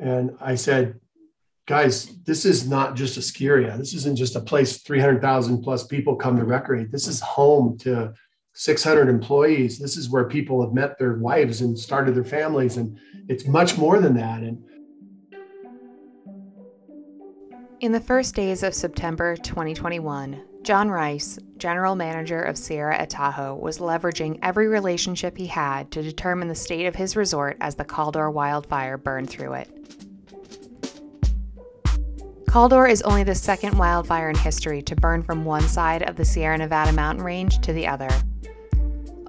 And I said, guys, this is not just a ski area. This isn't just a place 300,000 plus people come to recreate. This is home to 600 employees. This is where people have met their wives and started their families. And it's much more than that. And in the first days of September 2021, John Rice, general manager of Sierra at Tahoe, was leveraging every relationship he had to determine the state of his resort as the Caldor wildfire burned through it. Caldor is only the second wildfire in history to burn from one side of the Sierra Nevada mountain range to the other.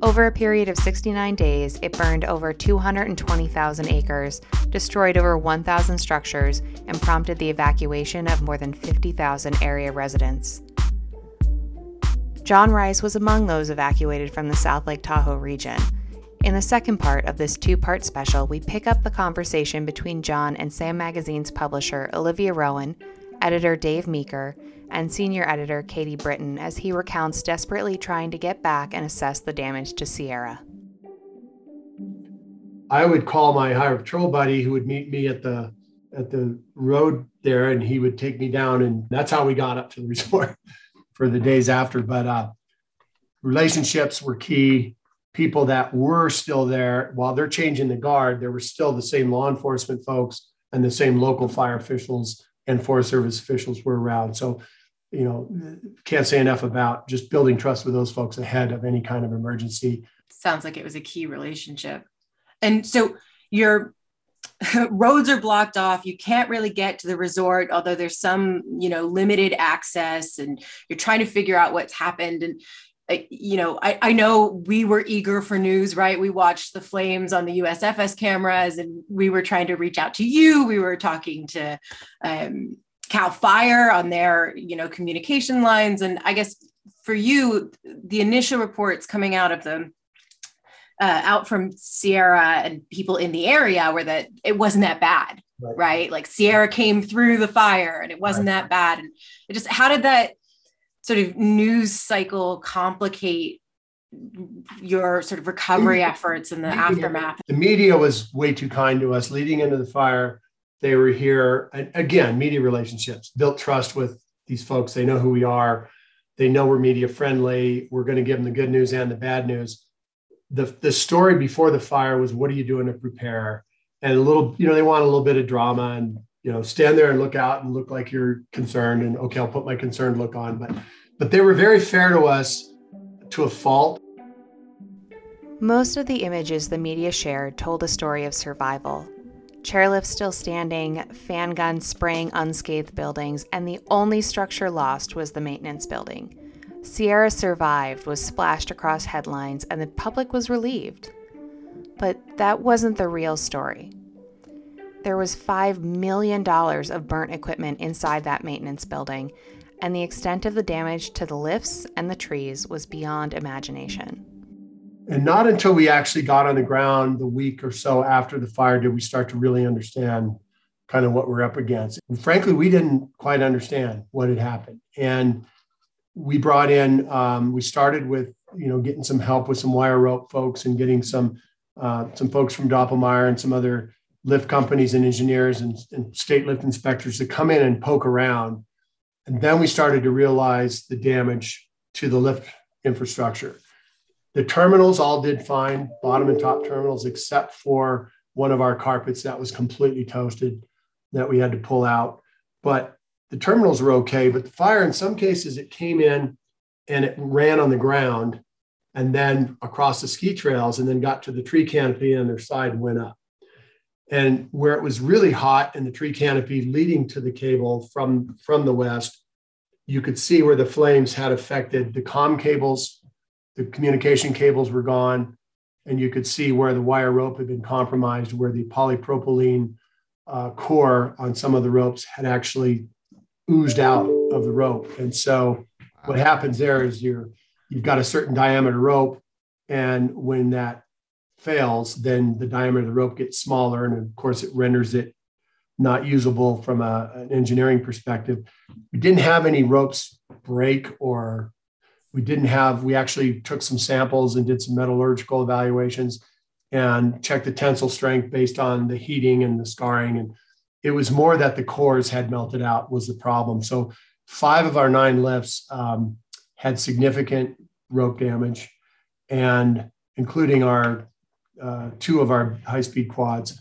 Over a period of 69 days, it burned over 220,000 acres, destroyed over 1,000 structures, and prompted the evacuation of more than 50,000 area residents. John Rice was among those evacuated from the South Lake Tahoe region. In the second part of this two part special, we pick up the conversation between John and Sam Magazine's publisher, Olivia Rowan, editor Dave Meeker, and senior editor Katie Britton as he recounts desperately trying to get back and assess the damage to Sierra. I would call my highway patrol buddy who would meet me at the at the road there and he would take me down and that's how we got up to the resort for the days after but uh, relationships were key people that were still there while they're changing the guard there were still the same law enforcement folks and the same local fire officials and forest service officials were around. So you know can't say enough about just building trust with those folks ahead of any kind of emergency. Sounds like it was a key relationship. And so your roads are blocked off. You can't really get to the resort although there's some you know limited access and you're trying to figure out what's happened. And you know, I, I know we were eager for news, right? We watched the flames on the USFS cameras and we were trying to reach out to you. We were talking to um, Cal Fire on their, you know, communication lines. And I guess for you, the initial reports coming out of the uh, out from Sierra and people in the area were that it wasn't that bad, right? right? Like Sierra came through the fire and it wasn't right. that bad. And it just, how did that sort of news cycle complicate your sort of recovery efforts in the aftermath? The media was way too kind to us leading into the fire. They were here, and again, media relationships built trust with these folks. They know who we are. They know we're media friendly. We're going to give them the good news and the bad news. The, the story before the fire was what are you doing to prepare? And a little, you know, they want a little bit of drama and you know stand there and look out and look like you're concerned and okay i'll put my concerned look on. But but they were very fair to us to a fault. Most of the images the media shared told a story of survival. Chairlift still standing fan guns spraying unscathed buildings and the only structure lost was the maintenance building. Sierra survived was splashed across headlines and the public was relieved. But that wasn't the real story there was $5 million of burnt equipment inside that maintenance building, and the extent of the damage to the lifts and the trees was beyond imagination. And not until we actually got on the ground the week or so after the fire did we start to really understand kind of what we're up against. And frankly, we didn't quite understand what had happened. And we brought in, um, we started with, you know, getting some help with some wire rope folks and getting some uh, some folks from Doppelmayr and some other lift companies and engineers and, and, state lift inspectors to come in and poke around. And then we started to realize the damage to the lift infrastructure. The terminals all did fine, bottom and top terminals, except for one of our carpets that was completely toasted that we had to pull out. But the terminals were okay. But the fire, in some cases, it came in and it ran on the ground and then across the ski trails and then got to the tree canopy on their side and went up and where it was really hot in the tree canopy leading to the cable from from the west you could see where the flames had affected. The com cables the communication cables were gone and you could see where the wire rope had been compromised where the polypropylene uh, core on some of the ropes had actually oozed out of the rope. And so what happens there is you're you've got a certain diameter rope and when that fails, then the diameter of the rope gets smaller. And of course, it renders it not usable from a, an engineering perspective. We didn't have any ropes break or we didn't have, we actually took some samples and did some metallurgical evaluations and checked the tensile strength based on the heating and the scarring. And it was more that the cores had melted out was the problem. So five of our nine lifts um, had significant rope damage, and including our uh, two of our high speed quads.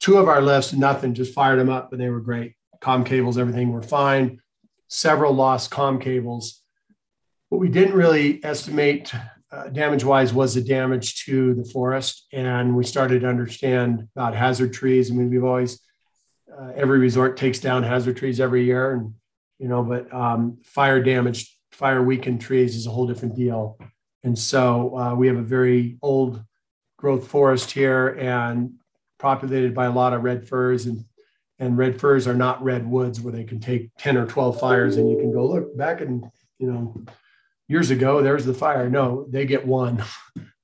Two of our lifts, nothing, just fired them up, but they were great. Com cables, everything were fine. Several lost com cables. What we didn't really estimate uh, damage wise was the damage to the forest. And we started to understand about hazard trees. I mean, we've always, uh, every resort takes down hazard trees every year. And, you know, but um, fire damage, fire weakened trees is a whole different deal. And so uh, we have a very old growth forest here and populated by a lot of red firs. And and red firs are not redwoods where they can take 10 or 12 fires and you can go look back and you know years ago there's the fire. No they get one.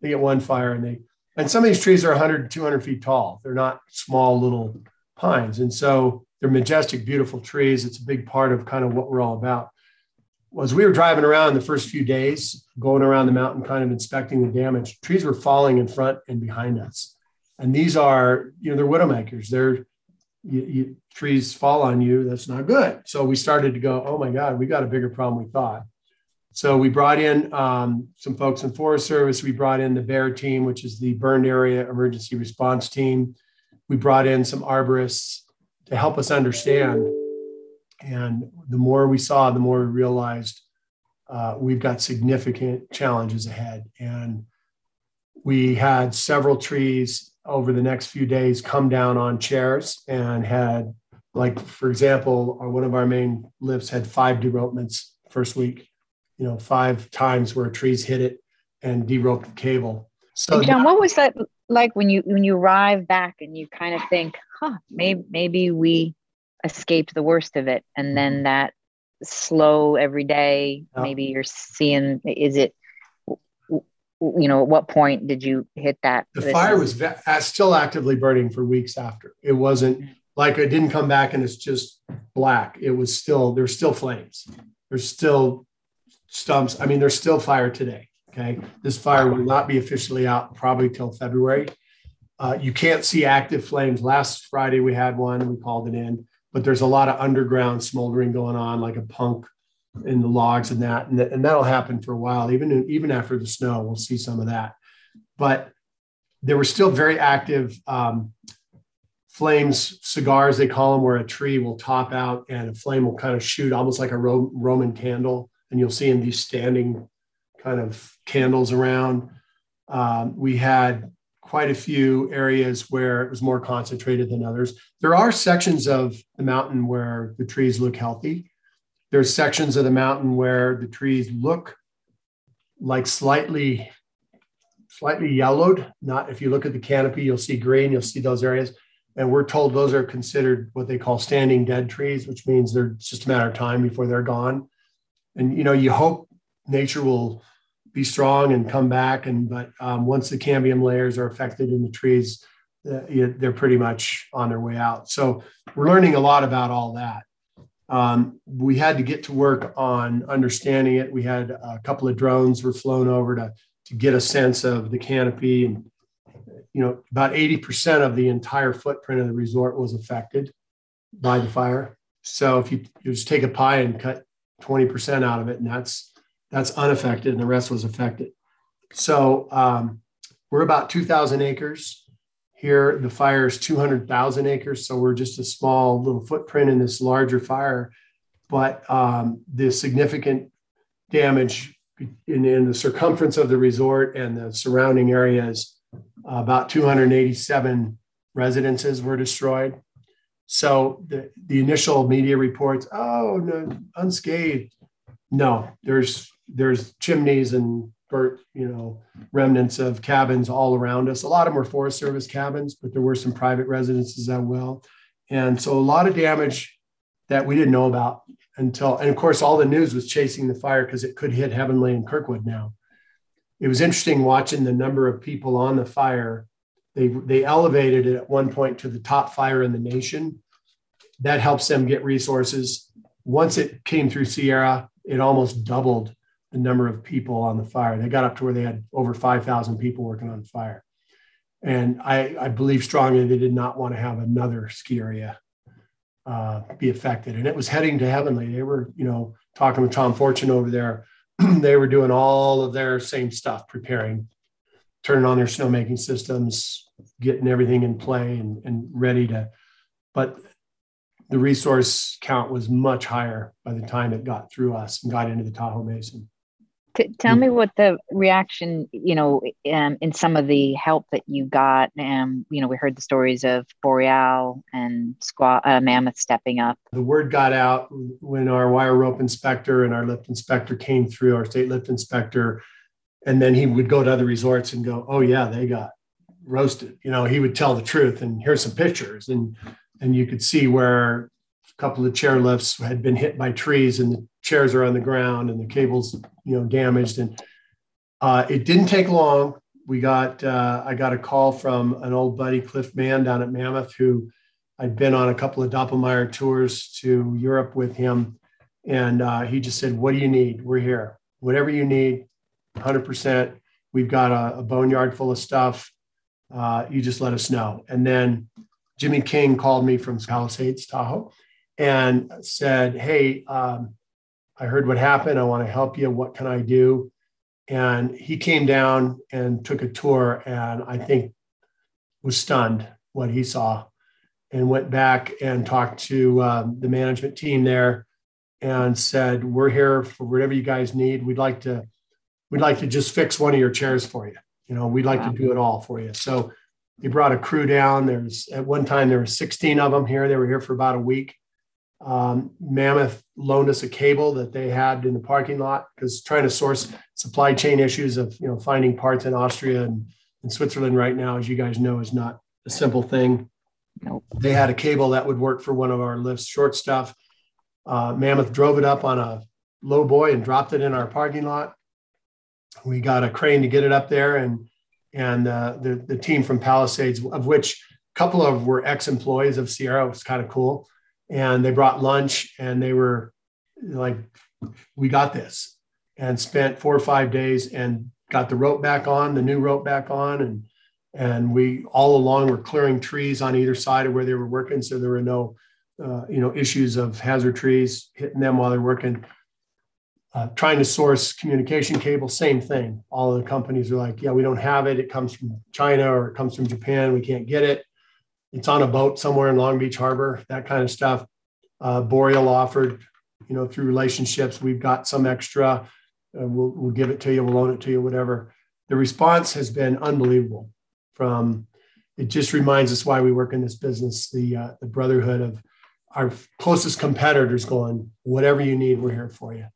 They get one fire and they and some of these trees are 100 200 feet tall. They're not small little pines. And so they're majestic beautiful trees. It's a big part of kind of what we're all about was we were driving around the first few days going around the mountain kind of inspecting the damage trees were falling in front and behind us and these are you know they're widowmakers they're you, you, trees fall on you that's not good so we started to go oh my god we got a bigger problem we thought so we brought in um, some folks in Forest Service. We brought in the BEAR team, which is the burned area emergency response team. We brought in some arborists to help us understand. And the more we saw, the more we realized uh, we've got significant challenges ahead. And we had several trees over the next few days come down on chairs and had, like, for example, one of our main lifts had five deropements first week you know, five times where trees hit it and deroped the cable. So John, what was that like when you when you arrive back and you kind of think, huh, maybe maybe we escaped the worst of it, and then mm-hmm. that slow every day, yeah. maybe you're seeing is it you know at what point did you hit that the fire was still actively burning for weeks after it wasn't mm. like it didn't come back and it's just black it was still there's still flames there's still stumps. I mean, there's still fire today. Okay. This fire will not be officially out probably till February. Uh, you can't see active flames. Last Friday we had one, we called it in, but there's a lot of underground smoldering going on, like a punk in the logs and that, and, and that'll happen for a while. Even even after the snow, we'll see some of that. But there were still very active um, flames, cigars they call them, where a tree will top out and a flame will kind of shoot, almost like a Ro- Roman candle and you'll see in these standing kind of candles around. Um, we had quite a few areas where it was more concentrated than others. There are sections of the mountain where the trees look healthy. There's sections of the mountain where the trees look like slightly slightly yellowed. Not if you look at the canopy, you'll see green, you'll see those areas. And we're told those are considered what they call standing dead trees, which means they're just a matter of time before they're gone and you know you hope nature will be strong and come back and but um, once the cambium layers are affected in the trees uh, they're pretty much on their way out. So we're learning a lot about all that. Um, we had to get to work on understanding it. We had a couple of drones were flown over to to get a sense of the canopy and you know about 80% of the entire footprint of the resort was affected by the fire. So if you, you just take a pie and cut 20% out of it, and that's that's unaffected, and the rest was affected. So um, we're about 2,000 acres here. The fire is 200,000 acres, so we're just a small little footprint in this larger fire. But um, the significant damage in, in, the circumference of the resort and the surrounding areas, about 287 residences were destroyed. So the, the initial media reports, oh no, unscathed. No, there's there's chimneys and burnt, you know, remnants of cabins all around us. A lot of them were Forest Service cabins, but there were some private residences as well. And so a lot of damage that we didn't know about until, and of course, all the news was chasing the fire because it could hit Heavenly and Kirkwood now. It was interesting watching the number of people on the fire they, they elevated it at one point to the top fire in the nation. That helps them get resources. Once it came through Sierra, it almost doubled the number of people on the fire. They got up to where they had over 5,000 people working on fire. And I, I believe strongly they did not want to have another ski area uh, be affected. And it was heading to heavenly. They were, you know, talking with Tom Fortune over there. they were doing all of their same stuff, preparing, turning on their snowmaking systems, getting everything in play and, and ready to. But the resource count was much higher by the time it got through us and got into the Tahoe Basin. T- tell me what the reaction, you know, um, in some of the help that you got. Um, you know, we heard the stories of Boreal and Squaw, uh, Mammoth stepping up. The word got out when our wire rope inspector and our lift inspector came through, our state lift inspector, and then he would go to other resorts and go, "Oh yeah, they got roasted." You know, he would tell the truth, and here's some pictures, and and you could see where a couple of chairlifts had been hit by trees and the chairs are on the ground and the cables you know damaged. And uh, it didn't take long. We got uh, i got a call from an old buddy cliff mann down at mammoth who i'd been on a couple of doppelmayr tours to europe with him. And uh, he just said what do you need? We're here. Whatever you need 100% we've got a, a boneyard full of stuff. Uh, you just let us know. And then jimmy king called me from palisades tahoe and said, Hey, um, I heard what happened. I want to help you. What can I do? And he came down and took a tour, and I think was stunned what he saw, and went back and talked to um, the management team there, and said, "We're here for whatever you guys need. We'd like to, we'd like to just fix one of your chairs for you. You know, we'd like wow. to do it all for you." So they brought a crew down. There's at one time there were 16 of them here. They were here for about a week um, Mammoth loaned us a cable that they had in the parking lot because trying to source supply chain issues of you know finding parts in Austria and, and Switzerland right now, as you guys know, is not a simple thing. Nope. They had a cable that would work for one of our lifts, short stuff. Uh, Mammoth drove it up on a low boy and dropped it in our parking lot. We got a crane to get it up there, and and uh, the the team from Palisades, of which a couple of were ex employees of Sierra, was kind of cool and they brought lunch and they were like we got this and spent four or five days and got the rope back on the new rope back on and and we all along were clearing trees on either side of where they were working so there were no uh, you know issues of hazard trees hitting them while they're working. Uh, trying to source communication cable same thing. All the companies are like yeah we don't have it. It comes from china or it comes from japan. We can't get it it's on a boat somewhere in Long Beach Harbor, that kind of stuff. Uh, Boreal offered, you know, through relationships, we've got some extra. Uh, we'll, we'll give it to you, we'll loan it to you, whatever. The response has been unbelievable. From it just reminds us why we work in this business. The uh, the brotherhood of our closest competitors going, whatever you need, we're here for you.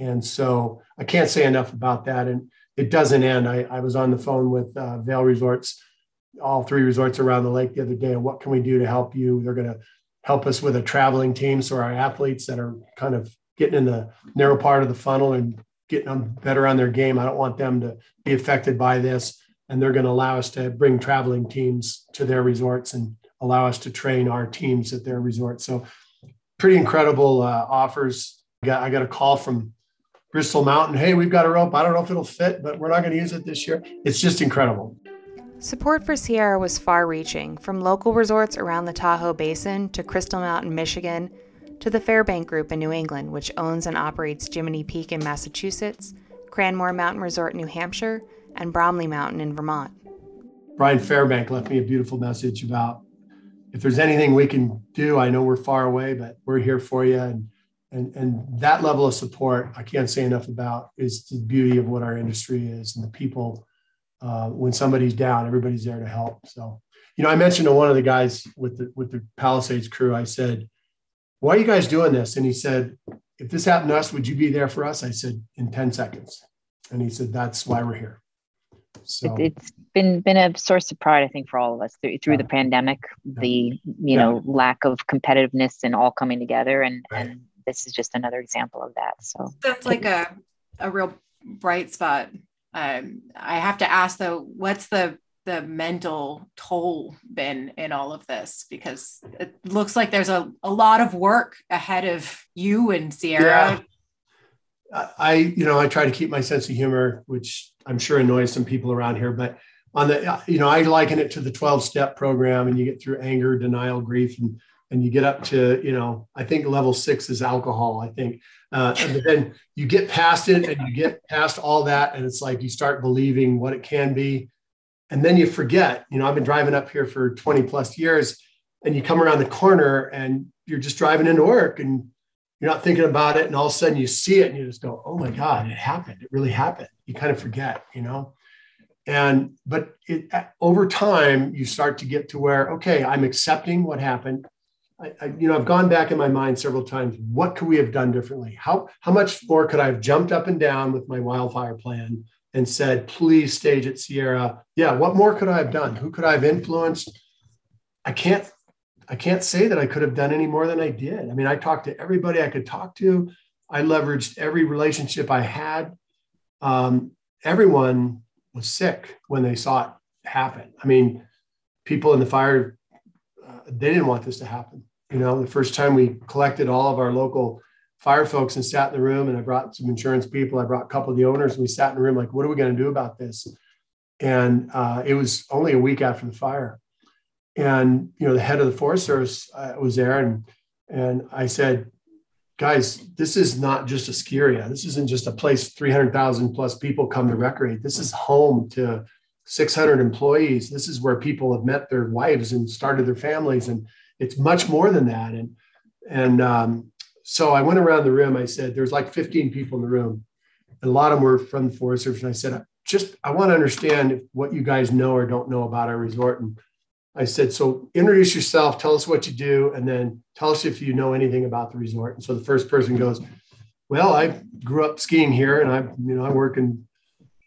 And so I can't say enough about that. And it doesn't end. I, I was on the phone with uh, Vail Resorts all three resorts around the lake the other day. What can we do to help you? They're going to help us with a traveling team. So our athletes that are kind of getting in the narrow part of the funnel and getting them better on their game. I don't want them to be affected by this. And they're going to allow us to bring traveling teams to their resorts and allow us to train our teams at their resorts. So pretty incredible uh, offers. I got, I got a call from Bristol Mountain. Hey, we've got a rope. I don't know if it'll fit, but we're not going to use it this year. It's just incredible. Support for Sierra was far reaching, from local resorts around the Tahoe Basin to Crystal Mountain, Michigan, to the Fairbank Group in New England, which owns and operates Jiminy Peak in Massachusetts, Cranmore Mountain Resort New Hampshire, and Bromley Mountain in Vermont. Brian Fairbank left me a beautiful message about if there's anything we can do, I know we're far away, but we're here for you. And, and, and that level of support, I can't say enough about, is the beauty of what our industry is and the people uh, when somebody's down, everybody's there to help. So, you know, I mentioned to one of the guys with the with the Palisades crew, I said, "Why are you guys doing this?" And he said, "If this happened to us, would you be there for us?" I said, "In ten seconds." And he said, "That's why we're here." So it's been been a source of pride, I think, for all of us through, through yeah. the pandemic, yeah. the you yeah. know lack of competitiveness and all coming together, and right. and this is just another example of that. So that's like a a real bright spot um, I have to ask though, what's the the mental toll been in all of this? Because it looks like there's a, a lot of work ahead of you and Sierra. Yeah. I, you know, I try to keep my sense of humor, which I'm sure annoys some people around here, but on the, you know, I liken it to the 12 step program and you get through anger, denial, grief, and, and you get up to you know i think level six is alcohol i think. Uh, but then you get past it and you get past all that and it's like you start believing what it can be. And then you forget you know i've been driving up here for 20 plus years and you come around the corner and you're just driving into work and you're not thinking about it and all of a sudden you see it and you just go oh my god it happened. It really happened. You kind of forget you know? And but it, over time you start to get to where okay i'm accepting what happened I, I, you know i've gone back in my mind several times what could we have done differently? How how much more could i have jumped up and down with my wildfire plan and said please stage at sierra. Yeah what more could i have done? Who could i have influenced? I can't i can't say that i could have done any more than i did. I mean i talked to everybody i could talk to. I leveraged every relationship i had. Um, everyone was sick when they saw it happen. I mean, people in the fire, they didn't want this to happen. You know, the first time we collected all of our local fire folks and sat in the room, and I brought some insurance people, I brought a couple of the owners, and we sat in the room like, what are we going to do about this? And uh, it was only a week after the fire. And, you know, the head of the Forest Service uh, was there, and, and I said, guys, this is not just a ski area. This isn't just a place 300,000 plus people come to recreate. This is home to 600 employees. This is where people have met their wives and started their families. And it's much more than that. And, and um, so I went around the room. I said, there's like 15 people in the room. And a lot of them were from the Forest Service. And I said, just, I want to understand what you guys know or don't know about our resort. And I said, so introduce yourself, tell us what you do, and then tell us if you know anything about the resort. And so the first person goes, well, I grew up skiing here and I, you know, I work in,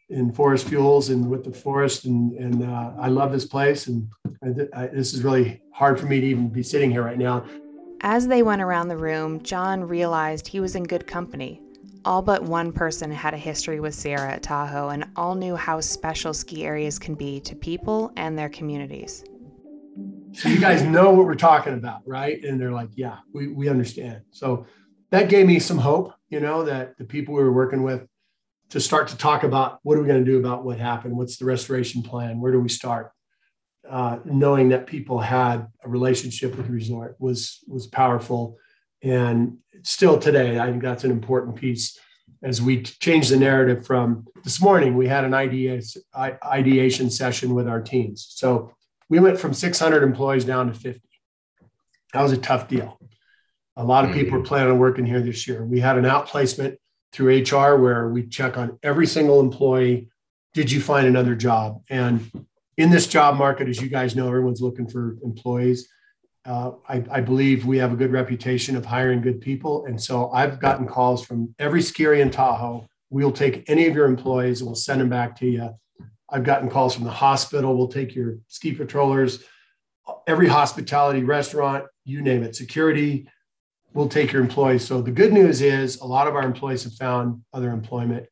in forest fuels and with the forest and, and uh, I love this place. And I, I, this is really hard for me to even be sitting here right now. As they went around the room, John realized he was in good company. All but one person had a history with Sierra at Tahoe and all knew how special ski areas can be to people and their communities. So you guys know what we're talking about, right? And they're like, yeah, we, we understand. So that gave me some hope, you know, that the people we were working with to start to talk about what are we going to do about what happened? What's the restoration plan? Where do we start? Uh, knowing that people had a relationship with the resort was was powerful, and still today, I think that's an important piece as we change the narrative from this morning. We had an ideation session with our teams, so we went from 600 employees down to 50. That was a tough deal. A lot of people mm-hmm. were planning on working here this year. We had an outplacement through HR where we check on every single employee. Did you find another job? And in this job market, as you guys know, everyone's looking for employees. Uh, I, I, believe we have a good reputation of hiring good people. And so I've gotten calls from every skier in Tahoe. We'll take any of your employees and we'll send them back to you I've gotten calls from the hospital. We'll take your ski patrollers, every hospitality restaurant, you name it, security, we'll take your employees. So the good news is a lot of our employees have found other employment,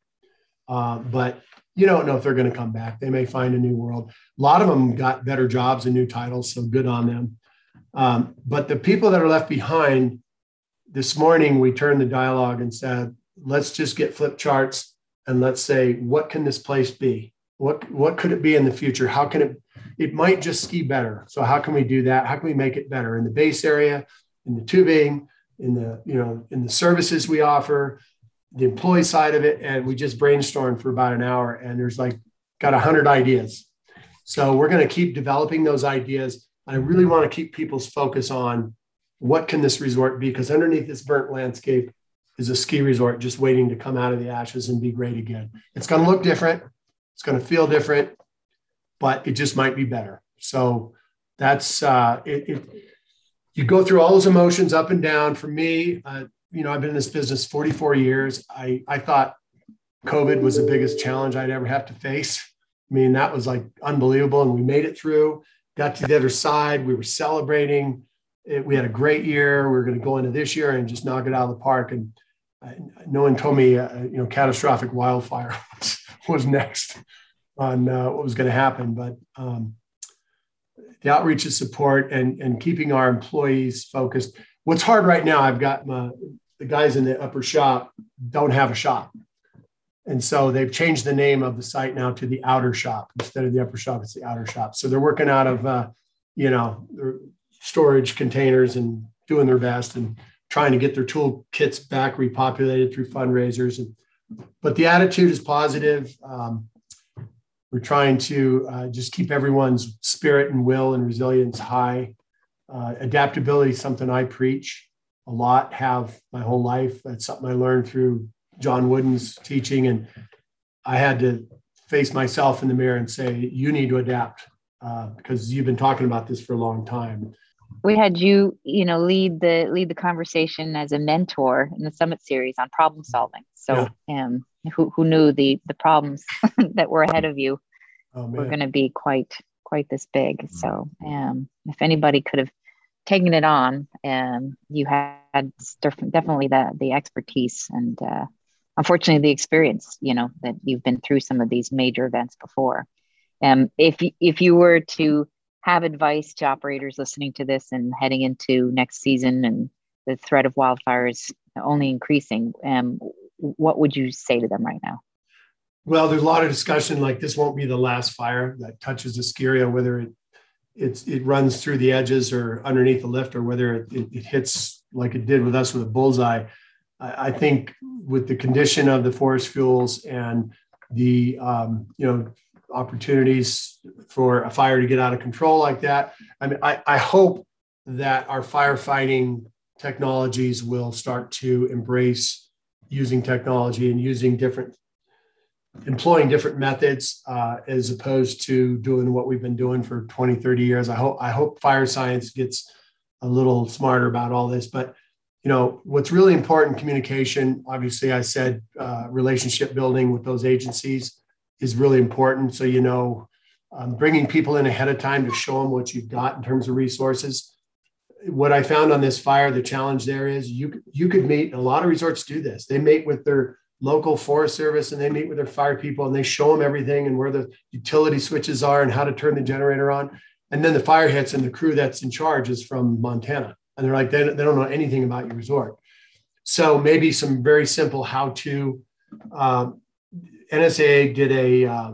uh, but you don't know if they're going to come back. They may find a new world. A lot of them got better jobs and new titles, so good on them. Um, but the people that are left behind, this morning we turned the dialogue and said, let's just get flip charts and let's say, what can this place be? what what could it be in the future how can it it might just ski better so how can we do that how can we make it better in the base area in the tubing in the you know in the services we offer the employee side of it and we just brainstormed for about an hour and there's like got 100 ideas. So we're going to keep developing those ideas. I really want to keep people's focus on what can this resort be because underneath this burnt landscape is a ski resort just waiting to come out of the ashes and be great again. It's going to look different it's going to feel different, but it just might be better. So that's uh, it, it, You go through all those emotions up and down. For me, uh, you know, I've been in this business 44 years. I I thought COVID was the biggest challenge I'd ever have to face. I mean, that was like unbelievable, and we made it through. Got to the other side. We were celebrating. It, we had a great year. We were going to go into this year and just knock it out of the park. And uh, no one told me, uh, you know, catastrophic wildfire was next on uh, what was going to happen. But um, the outreach and support and, and keeping our employees focused. What's hard right now, I've got my, the guys in the upper shop don't have a shop. And so they've changed the name of the site now to the outer shop instead of the upper shop. It's the outer shop. So they're working out of, uh, you know, storage containers and doing their best and trying to get their tool kits back repopulated through fundraisers. And, but the attitude is positive. Um, we're trying to uh, just keep everyone's spirit and will and resilience high. Uh, adaptability is something I preach a lot, have my whole life. That's something I learned through John Wooden's teaching. And I had to face myself in the mirror and say, you need to adapt uh, because you've been talking about this for a long time. We had you, you know, lead the lead the conversation as a mentor in the summit series on problem solving. So, yeah. um, who who knew the the problems that were ahead of you oh, were going to be quite quite this big. So, um, if anybody could have taken it on, um, you had definitely the the expertise and uh, unfortunately the experience you know that you've been through some of these major events before um, if if you were to have advice to operators listening to this and heading into next season and the threat of wildfires only increasing um, what would you say to them right now? Well there's a lot of discussion like this won't be the last fire that touches area whether it it runs through the edges or underneath the lift or whether it, it, it hits like it did with us with a bullseye. I, I think with the condition of the forest fuels and the um, you know opportunities for a fire to get out of control like that. I mean, I, I hope that our firefighting technologies will start to embrace using technology and using different employing different methods uh, as opposed to doing what we've been doing for 20 30 years i hope i hope fire science gets a little smarter about all this but you know what's really important communication obviously i said uh, relationship building with those agencies is really important. So you know um, bringing people in ahead of time to show them what you've got in terms of resources. What i found on this fire the challenge there is you you could meet a lot of resorts do this. They meet with their local forest service and they meet with their fire people and they show them everything and where the utility switches are and how to turn the generator on. And then the fire hits and the crew that's in charge is from montana. And they're like they, they don't know anything about your resort. So maybe some very simple how to um, nsa did a uh,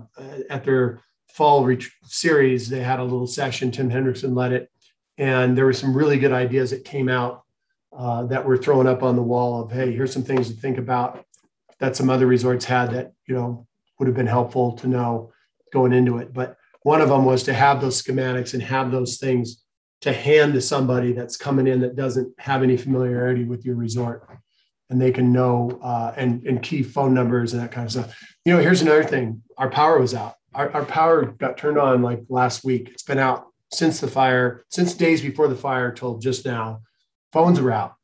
at their fall series they had a little session tim hendrickson led it and there were some really good ideas that came out uh, that were thrown up on the wall of hey here's some things to think about that some other resorts had that you know would have been helpful to know going into it. But one of them was to have those schematics and have those things to hand to somebody that's coming in that doesn't have any familiarity with your resort and they can know uh, and, and key phone numbers and that kind of stuff. You know, here's another thing our power was out. Our, our power got turned on like last week. It's been out since the fire, since days before the fire till just now. Phones were out,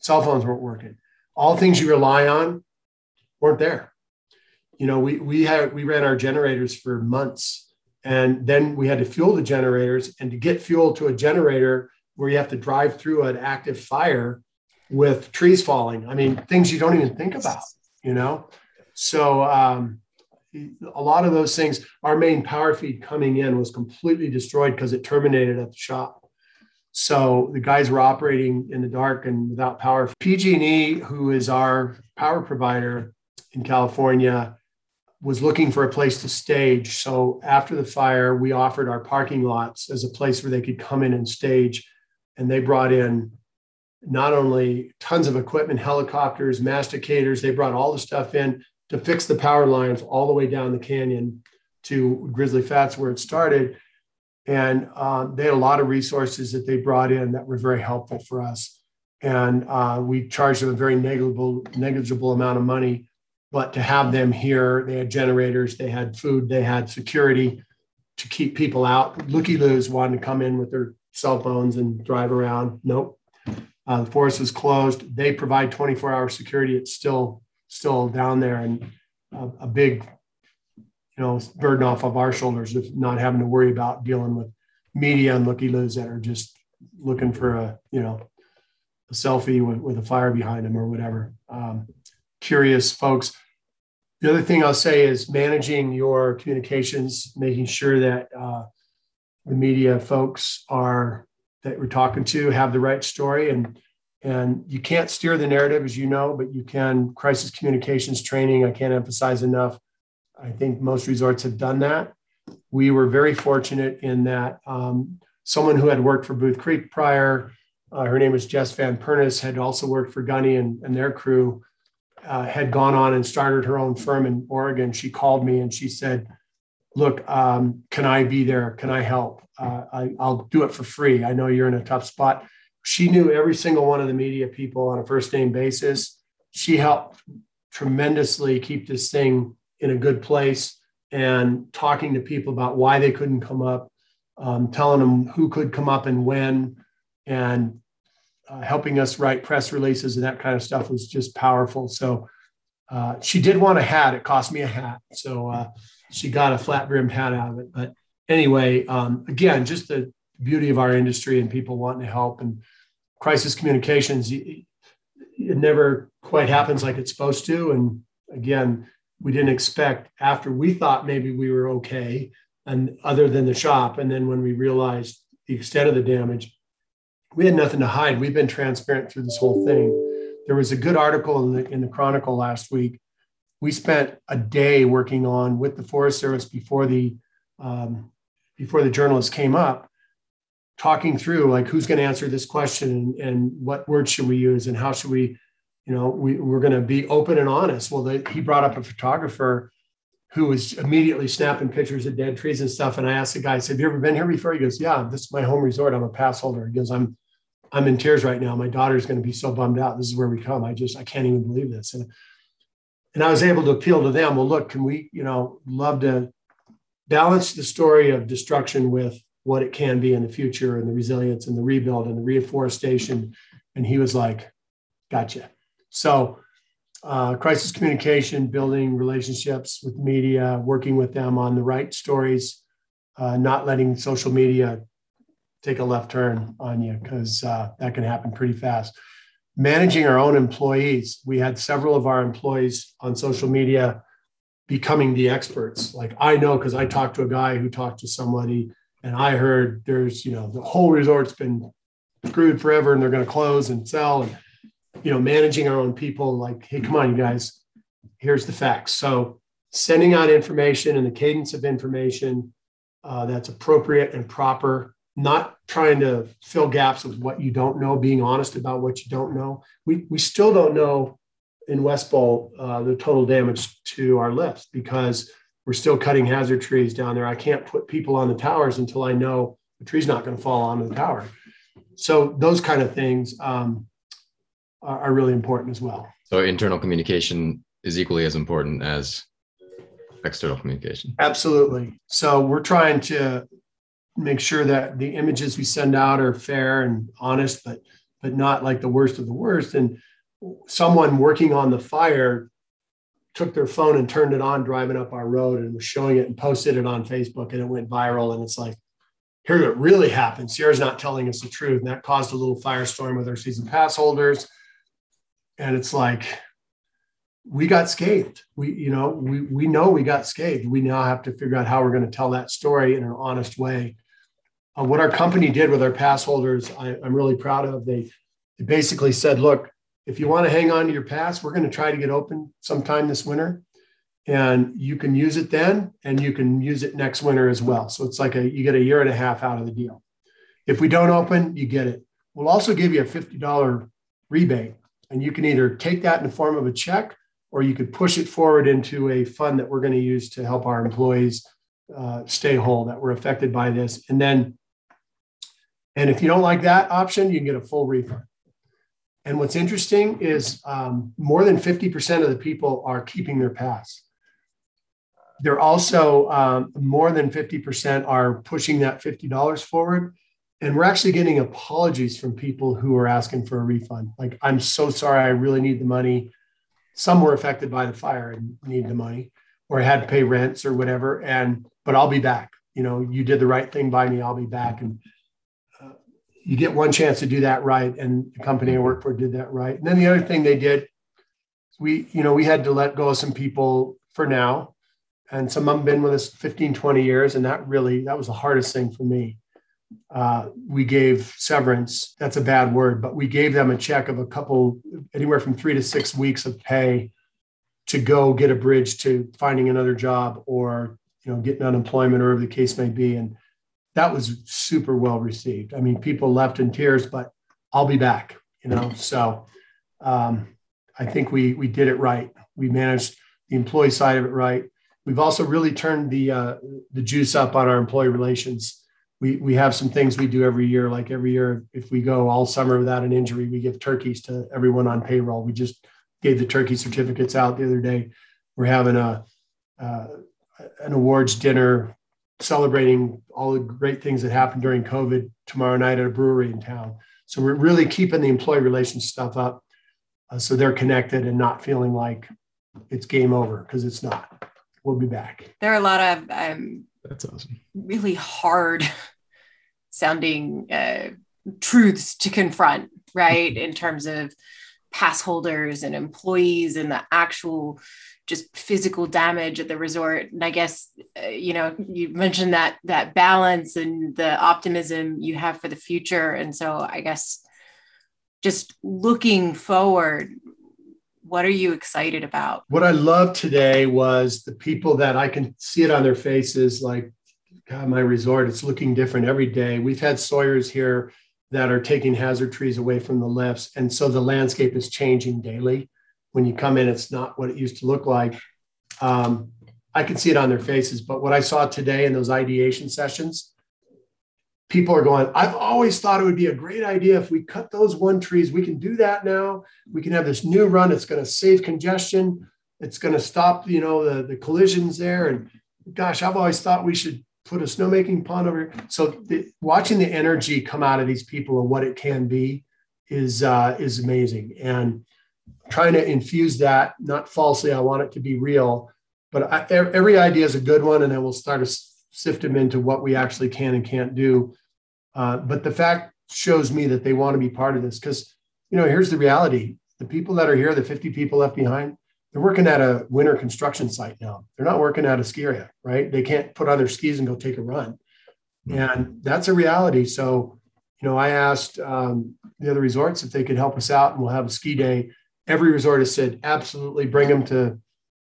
cell phones weren't working. All things you rely on weren't there. You know, we we had we ran our generators for months and then we had to fuel the generators. And to get fuel to a generator where you have to drive through an active fire with trees falling, I mean, things you don't even think about, you know? So, um, a lot of those things, our main power feed coming in was completely destroyed because it terminated at the shop. So the guys were operating in the dark and without power. PG&E, who is our power provider in California, was looking for a place to stage. So after the fire, we offered our parking lots as a place where they could come in and stage. And they brought in not only tons of equipment, helicopters, masticators, they brought all the stuff in to fix the power lines all the way down the canyon to Grizzly Flats where it started. And um, they had a lot of resources that they brought in that were very helpful for us. And uh, we charged them a very negligible, negligible amount of money but to have them here, they had generators, they had food, they had security to keep people out. Looky Loos wanted to come in with their cell phones and drive around. Nope. Uh, the forest is closed. They provide 24 hour security. It's still still down there and uh, a big, you know, burden off of our shoulders of not having to worry about dealing with media and looky loos that are just looking for a, you know, a selfie with, with a fire behind them or whatever. Um, curious folks. The other thing I'll say is managing your communications, making sure that uh, the media folks are that we're talking to have the right story and and you can't steer the narrative as you know but you can crisis communications training i can't emphasize enough i think most resorts have done that we were very fortunate in that um, someone who had worked for Booth Creek prior. Uh, her name was Jess Van Pernis, had also worked for Gunny and, and their crew, uh, had gone on and started her own firm in Oregon. She called me and she said, Look, um, can I be there? Can I help? Uh, I, I'll do it for free. I know you're in a tough spot. She knew every single one of the media people on a first name basis. She helped tremendously keep this thing in a good place and talking to people about why they couldn't come up, um, telling them who could come up and when, and uh, helping us write press releases and that kind of stuff was just powerful. So uh, she did want a hat. It cost me a hat. So uh, she got a flat brimmed hat out of it. But anyway, um, again, just the beauty of our industry and people wanting to help and crisis communications. It never quite happens like it's supposed to. And again, we didn't expect after we thought maybe we were okay and other than the shop and then when we realized the extent of the damage we had nothing to hide we've been transparent through this whole thing there was a good article in the, in the chronicle last week we spent a day working on with the forest service before the um, before the journalists came up talking through like who's going to answer this question and, and what words should we use and how should we you know, we, we're going to be open and honest. Well, the, he brought up a photographer who was immediately snapping pictures of dead trees and stuff. And I asked the guy, I said, have you ever been here before? He goes, yeah, this is my home resort. I'm a pass holder. He goes, I'm, I'm in tears right now. My daughter's going to be so bummed out. This is where we come. I just, I can't even believe this. And, and I was able to appeal to them. Well, look, can we, you know, love to balance the story of destruction with what it can be in the future and the resilience and the rebuild and the reforestation. And he was like, gotcha. So, uh, crisis communication, building relationships with media, working with them on the right stories, uh, not letting social media take a left turn on you because uh, that can happen pretty fast. Managing our own employees. We had several of our employees on social media becoming the experts. Like I know because I talked to a guy who talked to somebody and I heard there's, you know, the whole resort's been screwed forever and they're going to close and sell. And you know, managing our own people, like, hey, come on, you guys, here's the facts. So sending out information and the cadence of information uh, that's appropriate and proper, not trying to fill gaps with what you don't know, being honest about what you don't know. We, we still don't know in West Bowl uh, the total damage to our lifts because we're still cutting hazard trees down there. I can't put people on the towers until I know the tree's not going to fall onto the tower. So those kind of things. Um, are, are really important as well. So internal communication is equally as important as external communication. Absolutely. So we're trying to make sure that the images we send out are fair and honest, but but not like the worst of the worst. And someone working on the fire took their phone and turned it on driving up our road and was showing it and posted it on Facebook and it went viral. And it's like, here what really happened. Sierra's not telling us the truth. And that caused a little firestorm with our season pass holders and it's like we got scathed we you know we we know we got scathed we now have to figure out how we're going to tell that story in an honest way uh, what our company did with our pass holders I, i'm really proud of. They, they basically said look if you want to hang on to your pass we're going to try to get open sometime this winter and you can use it then and you can use it next winter as well. So it's like a you get a year and a half out of the deal. If we don't open you get it. We'll also give you a $50 rebate and you can either take that in the form of a check or you could push it forward into a fund that we're going to use to help our employees uh, stay whole that were affected by this. And then, and if you don't like that option, you can get a full refund. And what's interesting is um, more than 50% of the people are keeping their pass. They're also um, more than 50% are pushing that $50 forward. And we're actually getting apologies from people who are asking for a refund. Like i'm so sorry i really need the money. Some were affected by the fire and need the money or had to pay rents or whatever. And but i'll be back. You know you did the right thing by me. I'll be back. And you get one chance to do that right and the company i work for did that right and then the other thing they did we you know we had to let go of some people for now and some of them been with us 15 20 years and that really that was the hardest thing for me uh, we gave severance. That's a bad word, but we gave them a check of a couple, anywhere from three to six weeks of pay to go get a bridge to finding another job or you know getting unemployment or whatever the case may be. And that was super well received. I mean, people left in tears, but I'll be back, you know. So um, I think we we did it right. We managed the employee side of it right. We've also really turned the uh, the juice up on our employee relations. We we have some things we do every year. Like every year, if we go all summer without an injury, we give turkeys to everyone on payroll. We just gave the turkey certificates out the other day. We're having a uh, an awards dinner celebrating all the great things that happened during COVID tomorrow night at a brewery in town. So we're really keeping the employee relations stuff up uh, so they're connected and not feeling like it's game over because it's not. We'll be back. There are a lot of um, That's awesome. really hard sounding uh, truths to confront, right? In terms of pass holders and employees and the actual just physical damage at the resort. And i guess uh, you know you mentioned that that balance and the optimism you have for the future. And so i guess just looking forward what are you excited about? What i loved today was the people that i can see it on their faces like god my resort it's looking different every day. We've had sawyers here that are taking hazard trees away from the lifts and so the landscape is changing daily when you come in, it's not what it used to look like. Um, I can see it on their faces. But what I saw today in those ideation sessions, people are going, I've always thought it would be a great idea if we cut those one trees. We can do that now. We can have this new run. It's going to save congestion. It's going to stop, you know, the, the collisions there. And gosh, I've always thought we should put a snowmaking pond over here. So the, watching the energy come out of these people and what it can be is uh, is amazing. And trying to infuse that, not falsely, I want it to be real, but I, every idea is a good one, and then we'll start to sift them into what we actually can and can't do. Uh, but the fact shows me that they want to be part of this because, you know, here's the reality: the people that are here, the 50 people left behind, they're working at a winter construction site now. They're not working at a ski area, right? They can't put on their skis and go take a run, and that's a reality. So, you know, I asked um, the other resorts if they could help us out, and we'll have a ski day every resort has said absolutely bring them to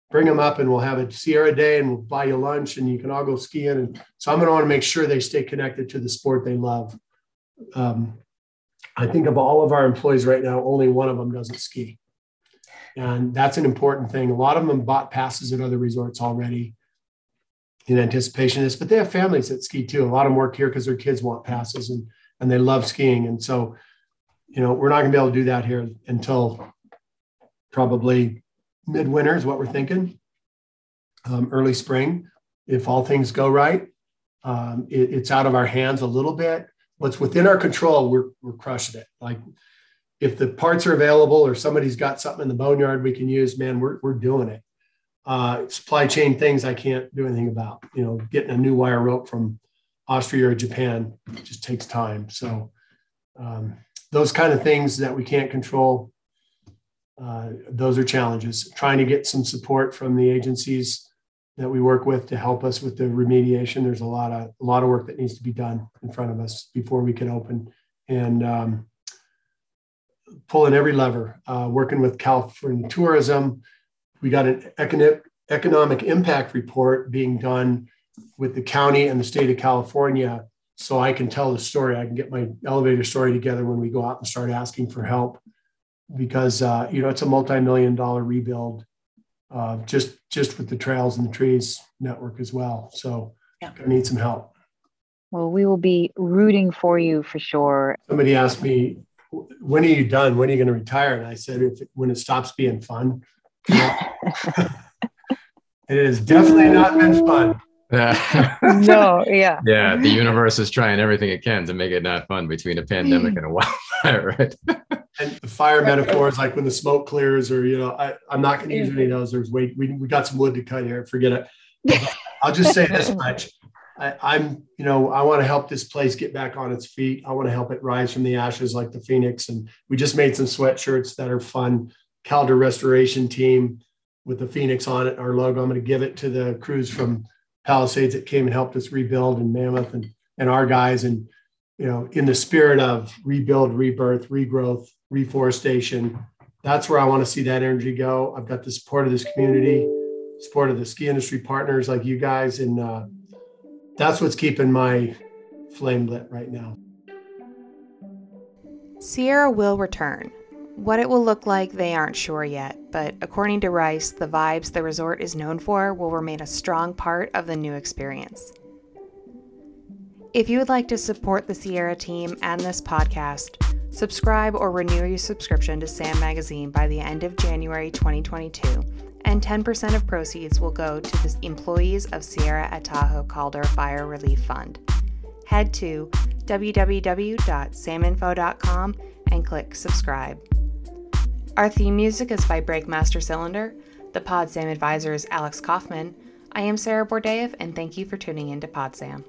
bring them up and we'll have a Sierra day and we'll buy you lunch and you can all go skiing. And so I'm going to want to make sure they stay connected to the sport they love. Um, I think of all of our employees right now, only one of them doesn't ski. And that's an important thing. A lot of them bought passes at other resorts already in anticipation of this, but they have families that ski too. A lot of them work here because their kids want passes and, and they love skiing. And so, you know, we're not going to be able to do that here until probably midwinter is what we're thinking, um, early spring, if all things go right. Um, it, it's out of our hands a little bit. What's within our control, we're, we're crushing it. Like if the parts are available or somebody's got something in the boneyard we can use, man, we're, we're doing it. Uh, supply chain things I can't do anything about. You know, getting a new wire rope from Austria or Japan just takes time. So um, those kind of things that we can't control, uh, those are challenges. Trying to get some support from the agencies that we work with to help us with the remediation. There's a lot of a lot of work that needs to be done in front of us before we can open, and um, pulling every lever. Uh, working with California Tourism, we got an economic economic impact report being done with the county and the state of California. So I can tell the story. I can get my elevator story together when we go out and start asking for help because uh, you know it's a multi-million dollar rebuild uh, just just with the trails and the trees network as well so yeah. i need some help well we will be rooting for you for sure somebody asked me when are you done when are you going to retire and i said if when it stops being fun it has definitely not been fun no, yeah. Yeah, the universe is trying everything it can to make it not fun between a pandemic mm. and a wildfire, right? and the fire metaphors, like when the smoke clears, or you know, I, I'm not going to use mm. any of those. There's wait, we, we got some wood to cut here. Forget it. I'll just say this much. I, am you know, I want to help this place get back on its feet. I want to help it rise from the ashes like the phoenix. And we just made some sweatshirts that are fun. Caldor Restoration Team with the phoenix on it, our logo. I'm going to give it to the crews from Palisades that came and helped us rebuild in Mammoth and, and our guys. And you know, in the spirit of rebuild, rebirth, regrowth, reforestation, that's where I want to see that energy go. I've got the support of this community, support of the ski industry partners like you guys, and uh, that's what's keeping my flame lit right now. Sierra will return. What it will look like, they aren't sure yet, but according to Rice, the vibes the resort is known for will remain a strong part of the new experience. If you would like to support the Sierra team and this podcast, subscribe or renew your subscription to SAM Magazine by the end of January 2022, and 10% of proceeds will go to the employees of Sierra at Tahoe Caldor Fire Relief Fund. Head to www.saminfo.com and click subscribe. Our theme music is by Breakmaster Cylinder. The Pod Sam advisor is Alex Kaufman. I am Sarah Bordeev, and thank you for tuning in to Pod Sam.